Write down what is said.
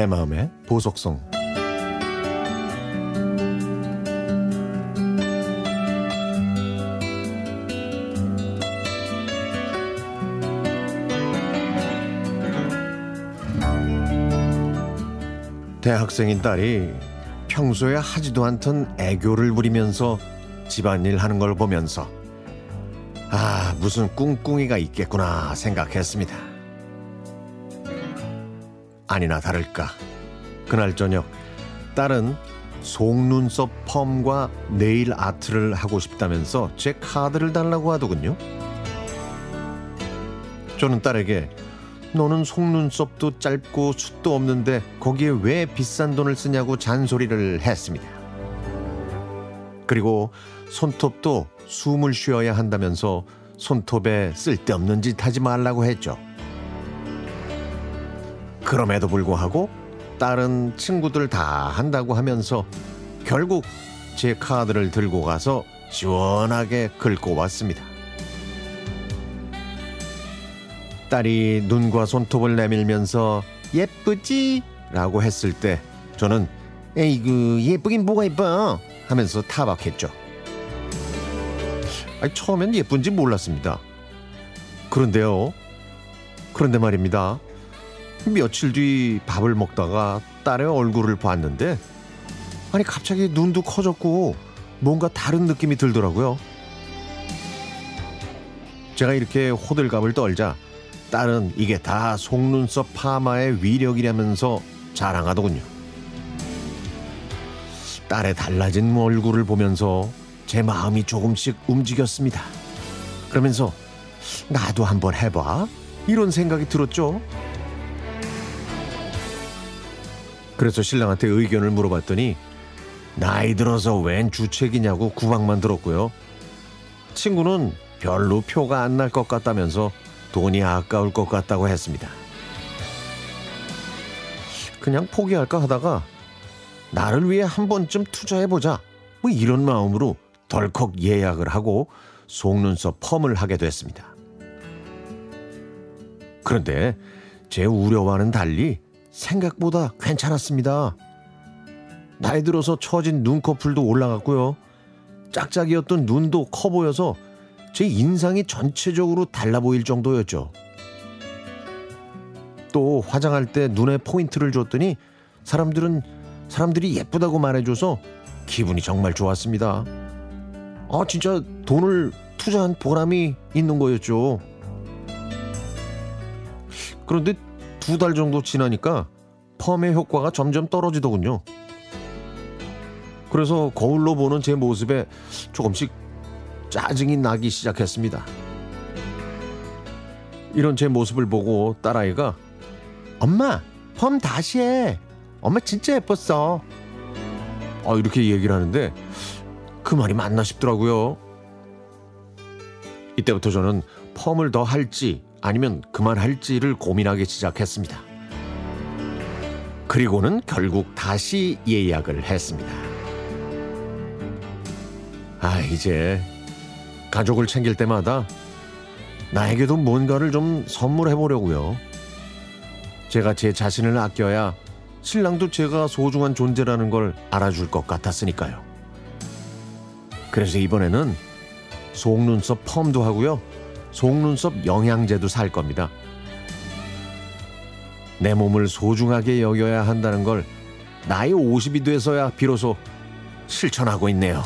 내 마음의 보석성 대학생인 딸이 평소에 하지도 않던 애교를 부리면서 집안일 하는 걸 보면서 아 무슨 꿍꿍이가 있겠구나 생각했습니다. 아니나 다를까 그날 저녁 딸은 속눈썹 펌과 네일 아트를 하고 싶다면서 제 카드를 달라고 하더군요. 저는 딸에게 너는 속눈썹도 짧고 숱도 없는데 거기에 왜 비싼 돈을 쓰냐고 잔소리를 했습니다. 그리고 손톱도 숨을 쉬어야 한다면서 손톱에 쓸데없는 짓 하지 말라고 했죠. 그럼에도 불구하고 딸은 친구들 다 한다고 하면서 결국 제 카드를 들고 가서 시원하게 긁고 왔습니다. 딸이 눈과 손톱을 내밀면서 예쁘지? 라고 했을 때 저는 에이그 예쁘긴 뭐가 예뻐 하면서 타박했죠. 아니, 처음엔 예쁜지 몰랐습니다. 그런데요. 그런데 말입니다. 며칠 뒤 밥을 먹다가 딸의 얼굴을 봤는데 아니 갑자기 눈도 커졌고 뭔가 다른 느낌이 들더라고요. 제가 이렇게 호들갑을 떨자 딸은 이게 다 속눈썹 파마의 위력이라면서 자랑하더군요. 딸의 달라진 얼굴을 보면서 제 마음이 조금씩 움직였습니다. 그러면서 나도 한번 해봐 이런 생각이 들었죠. 그래서 신랑한테 의견을 물어봤더니 나이 들어서 웬 주책이냐고 구박만 들었고요. 친구는 별로 표가 안 날 것 같다면서 돈이 아까울 것 같다고 했습니다. 그냥 포기할까 하다가 나를 위해 한 번쯤 투자해보자. 뭐 이런 마음으로 덜컥 예약을 하고 속눈썹 펌을 하게 됐습니다. 그런데 제 우려와는 달리 생각보다 괜찮았습니다. 나이 들어서 처진 눈꺼풀도 올라갔고요. 짝짝이였던 눈도 커 보여서 제 인상이 전체적으로 달라 보일 정도였죠. 또 화장할 때 눈에 포인트를 줬더니 사람들은 사람들이 예쁘다고 말해줘서 기분이 정말 좋았습니다. 아 진짜 돈을 투자한 보람이 있는 거였죠. 그런데 두 달 정도 지나니까 펌의 효과가 점점 떨어지더군요. 그래서 거울로 보는 제 모습에 조금씩 짜증이 나기 시작했습니다. 이런 제 모습을 보고 딸아이가 엄마 펌 다시 해. 엄마 진짜 예뻤어. 아, 이렇게 얘기를 하는데 그 말이 맞나 싶더라고요. 이때부터 저는 펌을 더 할지 아니면 그만할지를 고민하기 시작했습니다. 그리고는 결국 다시 예약을 했습니다. 아, 이제 가족을 챙길 때마다 나에게도 뭔가를 좀 선물해 보려고요. 제가 제 자신을 아껴야 신랑도 제가 소중한 존재라는 걸 알아줄 것 같았으니까요. 그래서 이번에는 속눈썹 펌도 하고요. 속눈썹 영양제도 살 겁니다. 내 몸을 소중하게 여겨야 한다는 걸 나이 50이 돼서야 비로소 실천하고 있네요.